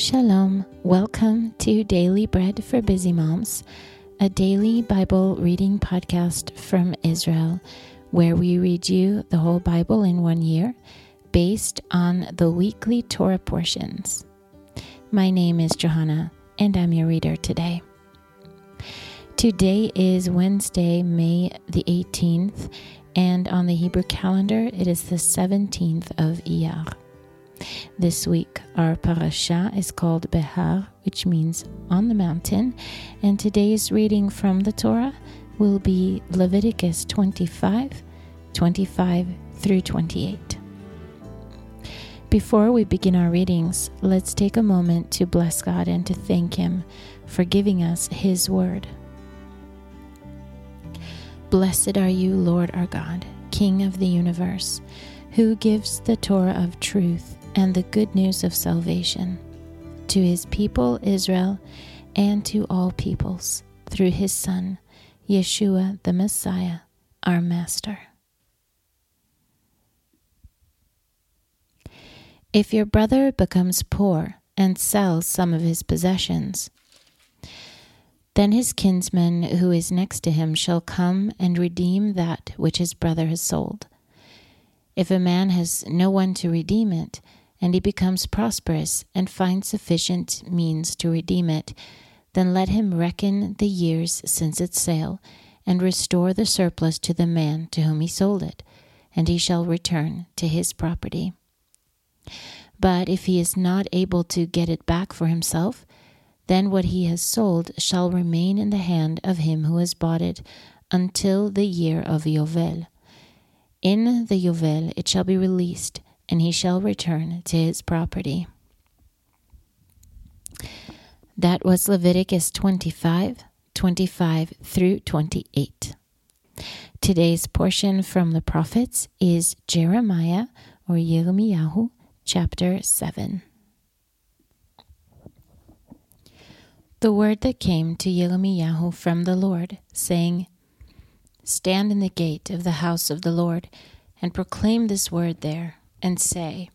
Shalom. Welcome to Daily Bread for Busy Moms, a daily Bible reading podcast from Israel, where we read you the whole Bible in one year based on the weekly Torah portions. My name is Johanna, and I'm your reader today. Today is Wednesday, May the 18th, and on the Hebrew calendar, it is the 17th of Iyar. This week, our parasha is called Behar, which means on the mountain, and today's reading from the Torah will be Leviticus 25 25 through 28. Before we begin our readings, let's take a moment to bless God and to thank Him for giving us His word. Blessed are you, Lord our God, King of the universe, who gives the Torah of truth and the good news of salvation to his people Israel and to all peoples through his Son, Yeshua the Messiah, our Master. If your brother becomes poor and sells some of his possessions, then his kinsman who is next to him shall come and redeem that which his brother has sold. If a man has no one to redeem it, and he becomes prosperous and finds sufficient means to redeem it, then let him reckon the years since its sale, and restore the surplus to the man to whom he sold it, and he shall return to his property. But if he is not able to get it back for himself, then what he has sold shall remain in the hand of him who has bought it until the year of Yovel. In the Yovel it shall be released, and he shall return to his property. That was Leviticus 25 25 through 28. Today's portion from the prophets is Jeremiah or Yirmiyahu, chapter 7. The word that came to Yirmiyahu from the Lord, saying, Stand in the gate of the house of the Lord, and proclaim this word there and say,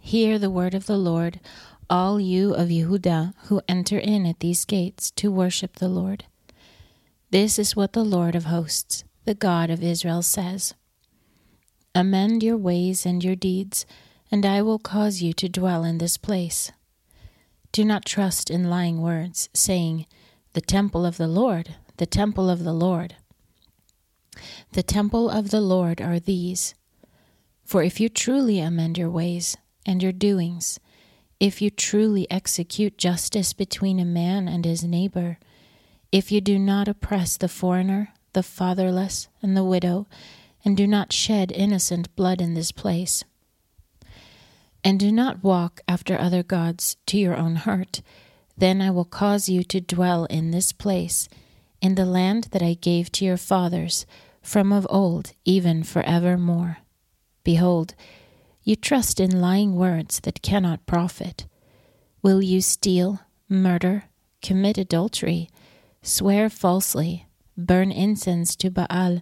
Hear the word of the Lord, all you of Yehudah who enter in at these gates to worship the Lord. This is what the Lord of hosts, the God of Israel, says Amend your ways and your deeds, and I will cause you to dwell in this place. Do not trust in lying words, saying, The temple of the Lord, the temple of the Lord. The temple of the Lord are these. For if you truly amend your ways and your doings, if you truly execute justice between a man and his neighbor, if you do not oppress the foreigner, the fatherless, and the widow, and do not shed innocent blood in this place, and do not walk after other gods to your own hurt, then I will cause you to dwell in this place, in the land that I gave to your fathers from of old, even for evermore. Behold, you trust in lying words that cannot profit. Will you steal, murder, commit adultery, swear falsely, burn incense to Baal,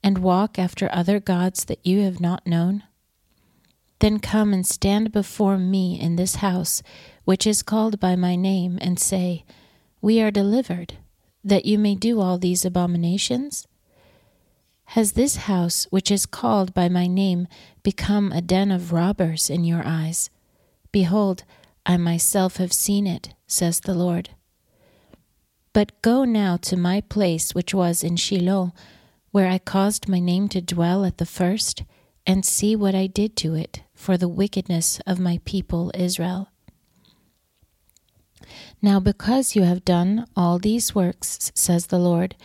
and walk after other gods that you have not known? Then come and stand before me in this house, which is called by my name, and say, We are delivered, that you may do all these abominations? Has this house, which is called by my name, become a den of robbers in your eyes? Behold, I myself have seen it, says the Lord. But go now to my place which was in Shiloh, where I caused my name to dwell at the first, and see what I did to it for the wickedness of my people Israel. Now, because you have done all these works, says the Lord,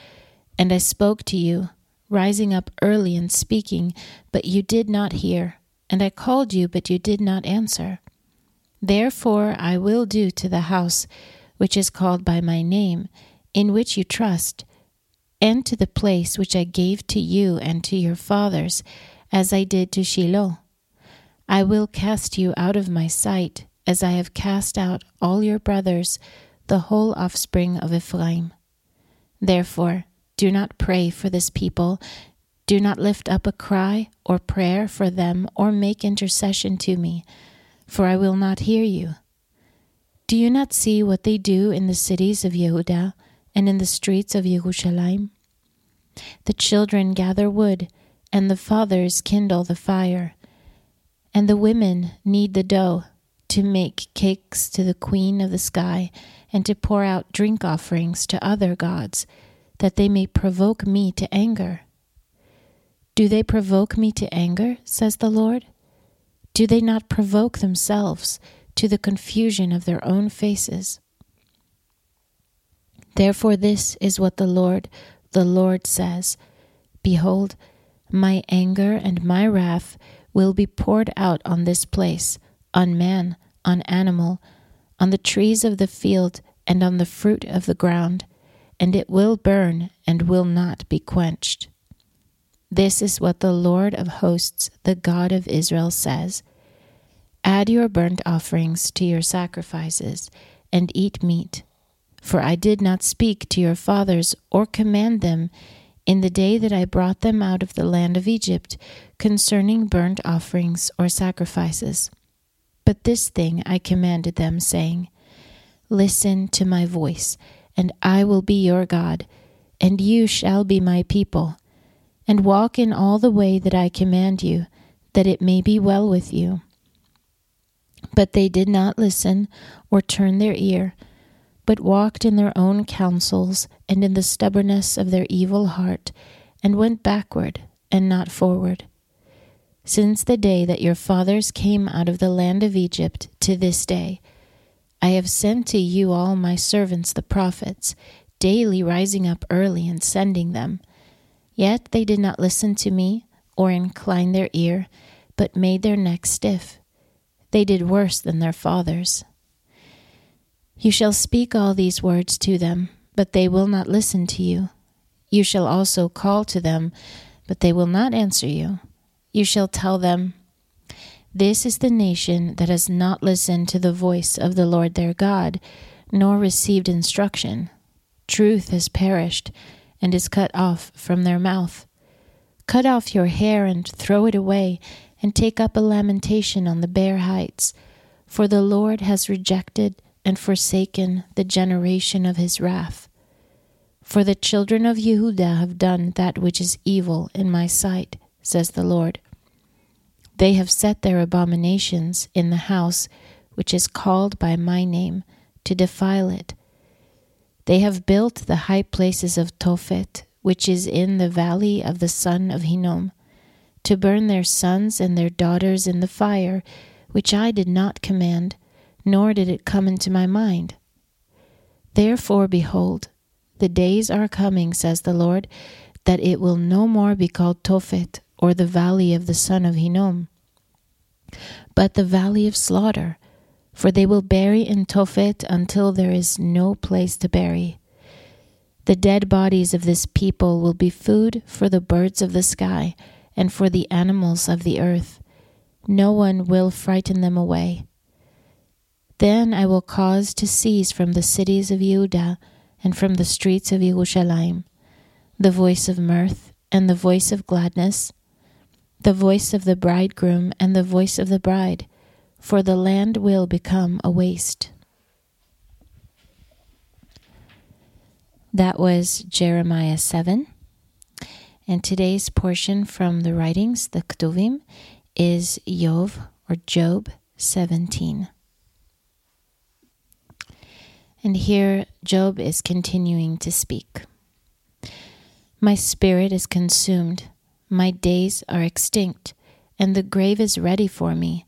and I spoke to you, rising up early and speaking, but you did not hear, and I called you, but you did not answer. Therefore I will do to the house which is called by my name, in which you trust, and to the place which I gave to you and to your fathers, as I did to Shiloh. I will cast you out of my sight, as I have cast out all your brothers, the whole offspring of Ephraim. Therefore, do not pray for this people. Do not lift up a cry or prayer for them or make intercession to me, for I will not hear you. Do you not see what they do in the cities of Yehuda and in the streets of Jerusalem? The children gather wood, and the fathers kindle the fire, and the women knead the dough to make cakes to the queen of the sky, and to pour out drink offerings to other gods, that they may provoke me to anger. Do they provoke me to anger, says the Lord? Do they not provoke themselves? to the confusion of their own faces. Therefore, this is what the Lord, the Lord says Behold, my anger and my wrath will be poured out on this place, on man, on animal, on the trees of the field, and on the fruit of the ground, and it will burn and will not be quenched. This is what the Lord of hosts, the God of Israel, says Add your burnt offerings to your sacrifices, and eat meat. For I did not speak to your fathers or command them in the day that I brought them out of the land of Egypt concerning burnt offerings or sacrifices. But this thing I commanded them, saying, Listen to my voice, and I will be your God, and you shall be my people, and walk in all the way that I command you, that it may be well with you. But they did not listen or turn their ear, but walked in their own counsels and in the stubbornness of their evil heart, and went backward and not forward. Since the day that your fathers came out of the land of Egypt to this day, I have sent to you all my servants the prophets, daily rising up early and sending them. Yet they did not listen to me or incline their ear, but made their necks stiff. They did worse than their fathers. You shall speak all these words to them, but they will not listen to you. You shall also call to them, but they will not answer you. You shall tell them, This is the nation that has not listened to the voice of the Lord their God, nor received instruction. Truth has perished, and is cut off from their mouth. Cut off your hair and throw it away and take up a lamentation on the bare heights. For the Lord has rejected and forsaken the generation of his wrath. For the children of Yehuda have done that which is evil in my sight, says the Lord. They have set their abominations in the house which is called by my name, to defile it. They have built the high places of Tophet, which is in the valley of the son of Hinnom to burn their sons and their daughters in the fire, which I did not command, nor did it come into my mind. Therefore, behold, the days are coming, says the Lord, that it will no more be called Tophet, or the valley of the son of Hinnom, but the valley of slaughter, for they will bury in Tophet until there is no place to bury. The dead bodies of this people will be food for the birds of the sky and for the animals of the earth. No one will frighten them away. Then I will cause to cease from the cities of Judah and from the streets of Jerusalem the voice of mirth and the voice of gladness, the voice of the bridegroom and the voice of the bride, for the land will become a waste. That was Jeremiah 7. And today's portion from the writings, the Ketuvim, is Yov or Job 17. And here Job is continuing to speak. My spirit is consumed, my days are extinct, and the grave is ready for me.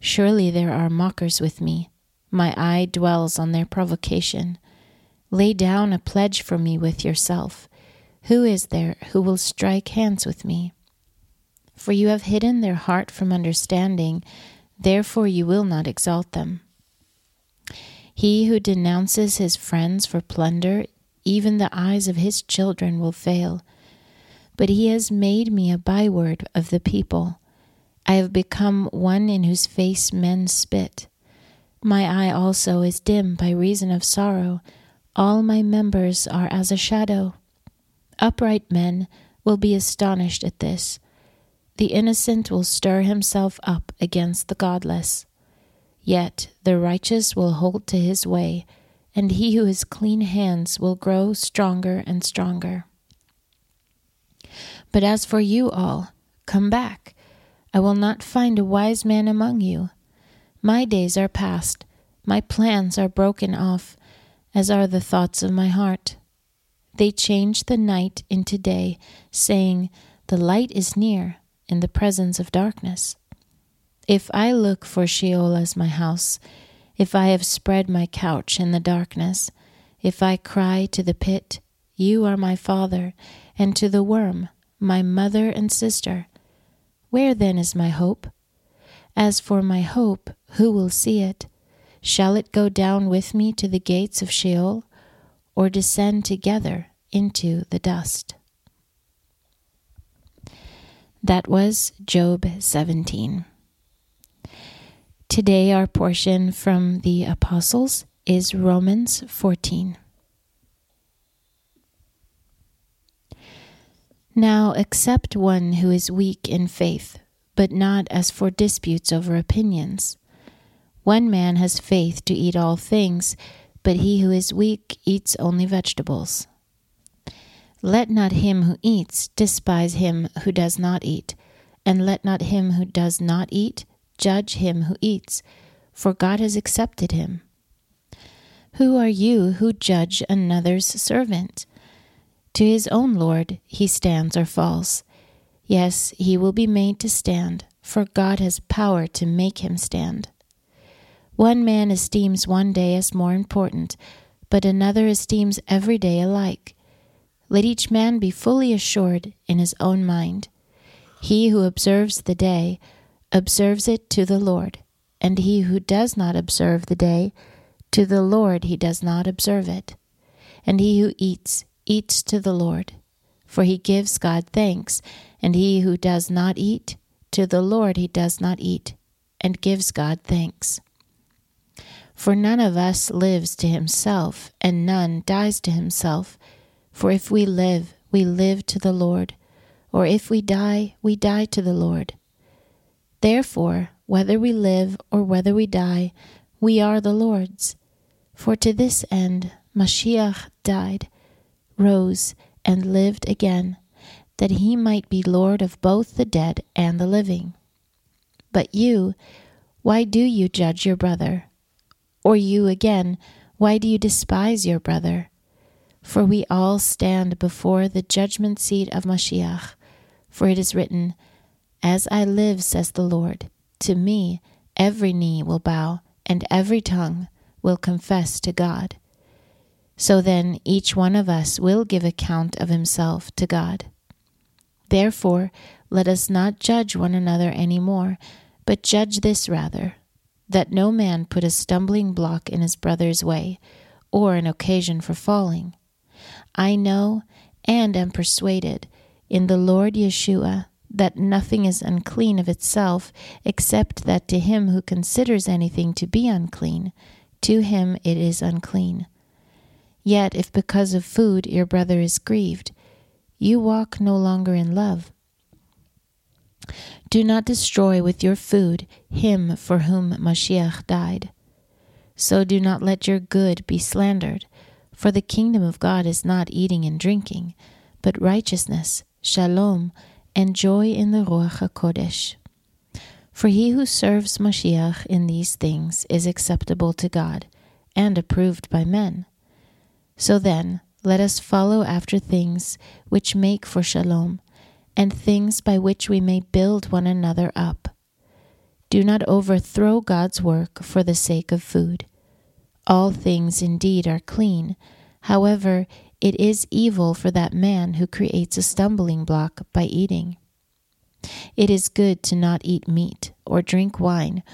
Surely there are mockers with me. My eye dwells on their provocation. Lay down a pledge for me with yourself who is there who will strike hands with me? For you have hidden their heart from understanding, therefore you will not exalt them. He who denounces his friends for plunder, even the eyes of his children will fail. But he has made me a byword of the people. I have become one in whose face men spit. My eye also is dim by reason of sorrow. All my members are as a shadow. Upright men will be astonished at this. The innocent will stir himself up against the godless. Yet the righteous will hold to his way, and he who has clean hands will grow stronger and stronger. But as for you all, come back. I will not find a wise man among you. My days are past, my plans are broken off, as are the thoughts of my heart. They change the night into day, saying, The light is near, in the presence of darkness. If I look for Sheol as my house, if I have spread my couch in the darkness, if I cry to the pit, You are my father, and to the worm, my mother and sister, where then is my hope? As for my hope, who will see it? Shall it go down with me to the gates of Sheol, or descend together into the dust? That was Job 17. Today, our portion from the Apostles is Romans 14. Now, accept one who is weak in faith, but not as for disputes over opinions. One man has faith to eat all things, but he who is weak eats only vegetables. Let not him who eats despise him who does not eat, and let not him who does not eat judge him who eats, for God has accepted him. Who are you who judge another's servant? To his own Lord he stands or falls. Yes, he will be made to stand, for God has power to make him stand. One man esteems one day as more important, but another esteems every day alike. Let each man be fully assured in his own mind. He who observes the day observes it to the Lord, and he who does not observe the day, to the Lord he does not observe it. And he who eats, eats to the Lord, for he gives God thanks, and he who does not eat, to the Lord he does not eat, and gives God thanks. For none of us lives to himself, and none dies to himself. For if we live, we live to the Lord, or if we die, we die to the Lord. Therefore, whether we live or whether we die, we are the Lord's. For to this end Mashiach died, rose, and lived again, that he might be Lord of both the dead and the living. But you, why do you judge your brother? Or you again, why do you despise your brother? For we all stand before the judgment seat of Mashiach. For it is written, As I live, says the Lord, to me every knee will bow, and every tongue will confess to God. So then each one of us will give account of himself to God. Therefore, let us not judge one another any more, but judge this rather that no man put a stumbling block in his brother's way, or an occasion for falling. I know and am persuaded in the Lord Yeshua that nothing is unclean of itself, except that to him who considers anything to be unclean, to him it is unclean. Yet if because of food your brother is grieved, you walk no longer in love. Do not destroy with your food him for whom Mashiach died. So do not let your good be slandered, for the kingdom of God is not eating and drinking, but righteousness, shalom, and joy in the Ruach HaKodesh. For he who serves Mashiach in these things is acceptable to God and approved by men. So then, let us follow after things which make for shalom and things by which we may build one another up. Do not overthrow God's work for the sake of food. All things indeed are clean, however, it is evil for that man who creates a stumbling block by eating. It is good to not eat meat, or drink wine,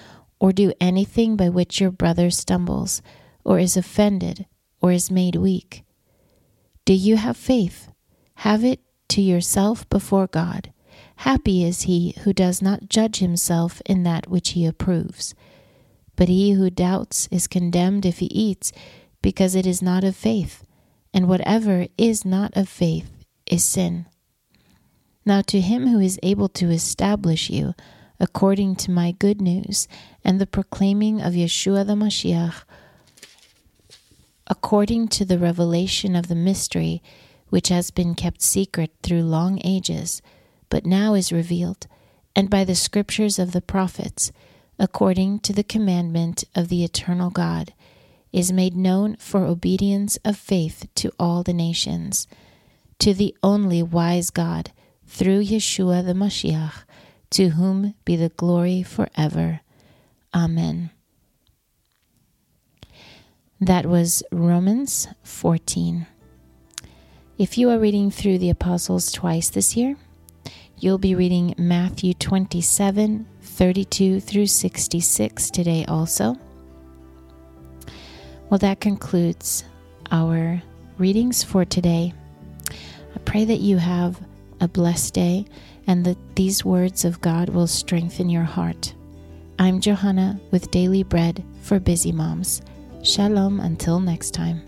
or do anything by which your brother stumbles, or is offended, or is made weak. Do you have faith? Have it to yourself before God. Happy is he who does not judge himself in that which he approves. But he who doubts is condemned if he eats, because it is not of faith, and whatever is not of faith is sin. Now to him who is able to establish you, according to my good news and the proclaiming of Yeshua the Mashiach, according to the revelation of the mystery which has been kept secret through long ages, but now is revealed, and by the scriptures of the prophets, according to the commandment of the eternal God, is made known for obedience of faith to all the nations, to the only wise God, through Yeshua the Mashiach, to whom be the glory forever. Amen. That was Romans 14. If you are reading through the Apostles twice this year, you'll be reading Matthew 27 32 through 66 today also. Well, that concludes our readings for today. I pray that you have a blessed day and that these words of God will strengthen your heart. I'm Johanna with Daily Bread for Busy Moms. Shalom until next time.